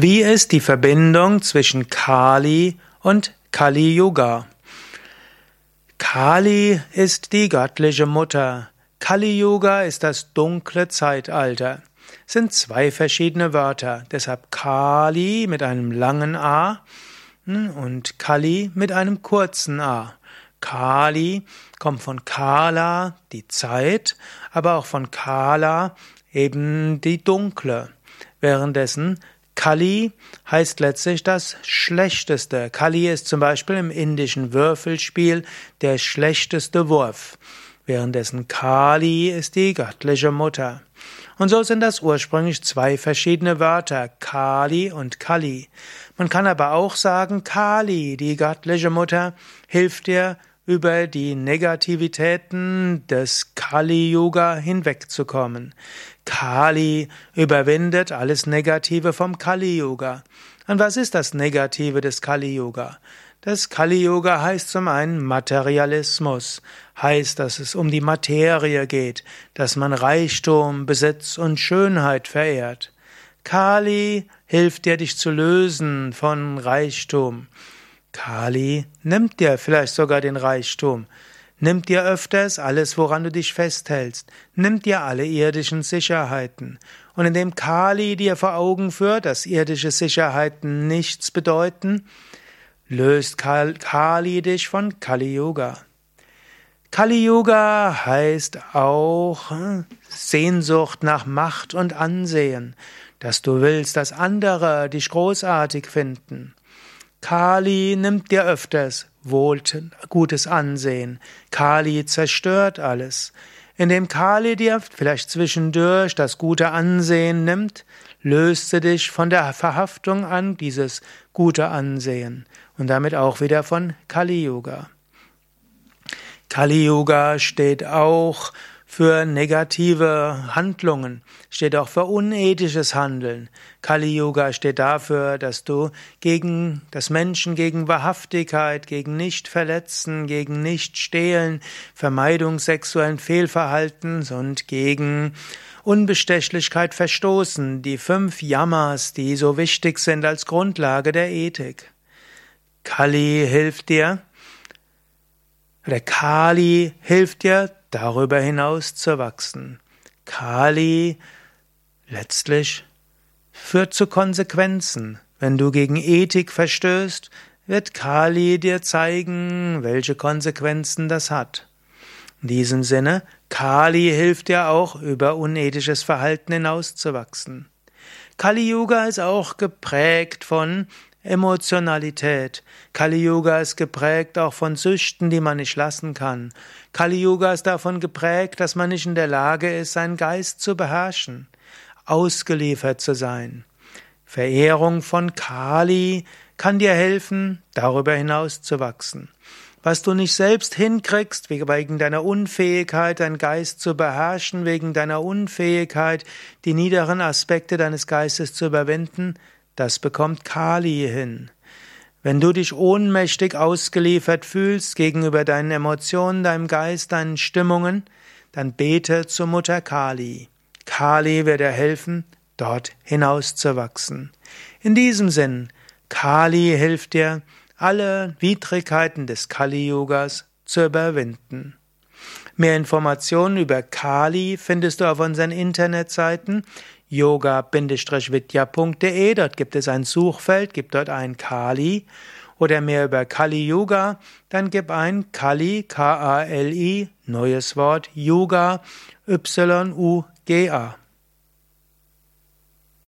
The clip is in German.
Wie ist die Verbindung zwischen Kali und Kali Yuga? Kali ist die göttliche Mutter. Kali Yuga ist das dunkle Zeitalter. Es sind zwei verschiedene Wörter, deshalb Kali mit einem langen A hm, und Kali mit einem kurzen A. Kali kommt von Kala, die Zeit, aber auch von Kala, eben die dunkle. Währenddessen Kali heißt letztlich das Schlechteste. Kali ist zum Beispiel im indischen Würfelspiel der schlechteste Wurf, währenddessen Kali ist die göttliche Mutter. Und so sind das ursprünglich zwei verschiedene Wörter, Kali und Kali. Man kann aber auch sagen, Kali, die göttliche Mutter, hilft dir über die Negativitäten des Kali-Yoga hinwegzukommen. Kali überwindet alles Negative vom Kali-Yoga. Und was ist das Negative des Kali-Yoga? Das Kali-Yoga heißt zum einen Materialismus, heißt, dass es um die Materie geht, dass man Reichtum, Besitz und Schönheit verehrt. Kali hilft dir, dich zu lösen von Reichtum. Kali nimmt dir vielleicht sogar den Reichtum, nimmt dir öfters alles, woran du dich festhältst, nimmt dir alle irdischen Sicherheiten. Und indem Kali dir vor Augen führt, dass irdische Sicherheiten nichts bedeuten, löst Kali dich von Kali Yoga. Kali Yoga heißt auch hm, Sehnsucht nach Macht und Ansehen, dass du willst, dass andere dich großartig finden. Kali nimmt dir öfters wohl gutes Ansehen. Kali zerstört alles. Indem Kali dir vielleicht zwischendurch das gute Ansehen nimmt, löst sie dich von der Verhaftung an dieses gute Ansehen und damit auch wieder von Kali Yoga. Kali Yoga steht auch für negative Handlungen, steht auch für unethisches Handeln. Kali Yoga steht dafür, dass du gegen das Menschen gegen Wahrhaftigkeit, gegen Nichtverletzen, gegen Nichtstehlen, Vermeidung sexuellen Fehlverhaltens und gegen Unbestechlichkeit verstoßen, die fünf Yamas, die so wichtig sind als Grundlage der Ethik. Kali hilft dir, oder Kali hilft dir, darüber hinaus zu wachsen. Kali letztlich führt zu Konsequenzen. Wenn du gegen Ethik verstößt, wird Kali dir zeigen, welche Konsequenzen das hat. In diesem Sinne, Kali hilft dir auch, über unethisches Verhalten hinauszuwachsen. Kali Yuga ist auch geprägt von Emotionalität. Kali Yuga ist geprägt auch von Süchten, die man nicht lassen kann. Kali Yuga ist davon geprägt, dass man nicht in der Lage ist, seinen Geist zu beherrschen, ausgeliefert zu sein. Verehrung von Kali kann dir helfen, darüber hinaus zu wachsen. Was du nicht selbst hinkriegst, wegen deiner Unfähigkeit, deinen Geist zu beherrschen, wegen deiner Unfähigkeit, die niederen Aspekte deines Geistes zu überwinden, das bekommt Kali hin. Wenn du dich ohnmächtig ausgeliefert fühlst gegenüber deinen Emotionen, deinem Geist, deinen Stimmungen, dann bete zur Mutter Kali. Kali wird dir helfen, dort hinauszuwachsen. In diesem Sinn, Kali hilft dir, alle Widrigkeiten des Kali-Yogas zu überwinden. Mehr Informationen über Kali findest du auf unseren Internetseiten yoga-vidya.de. Dort gibt es ein Suchfeld, gib dort ein Kali oder mehr über Kali Yoga, dann gib ein Kali, K-A-L-I, neues Wort, Yoga, Y-U-G-A.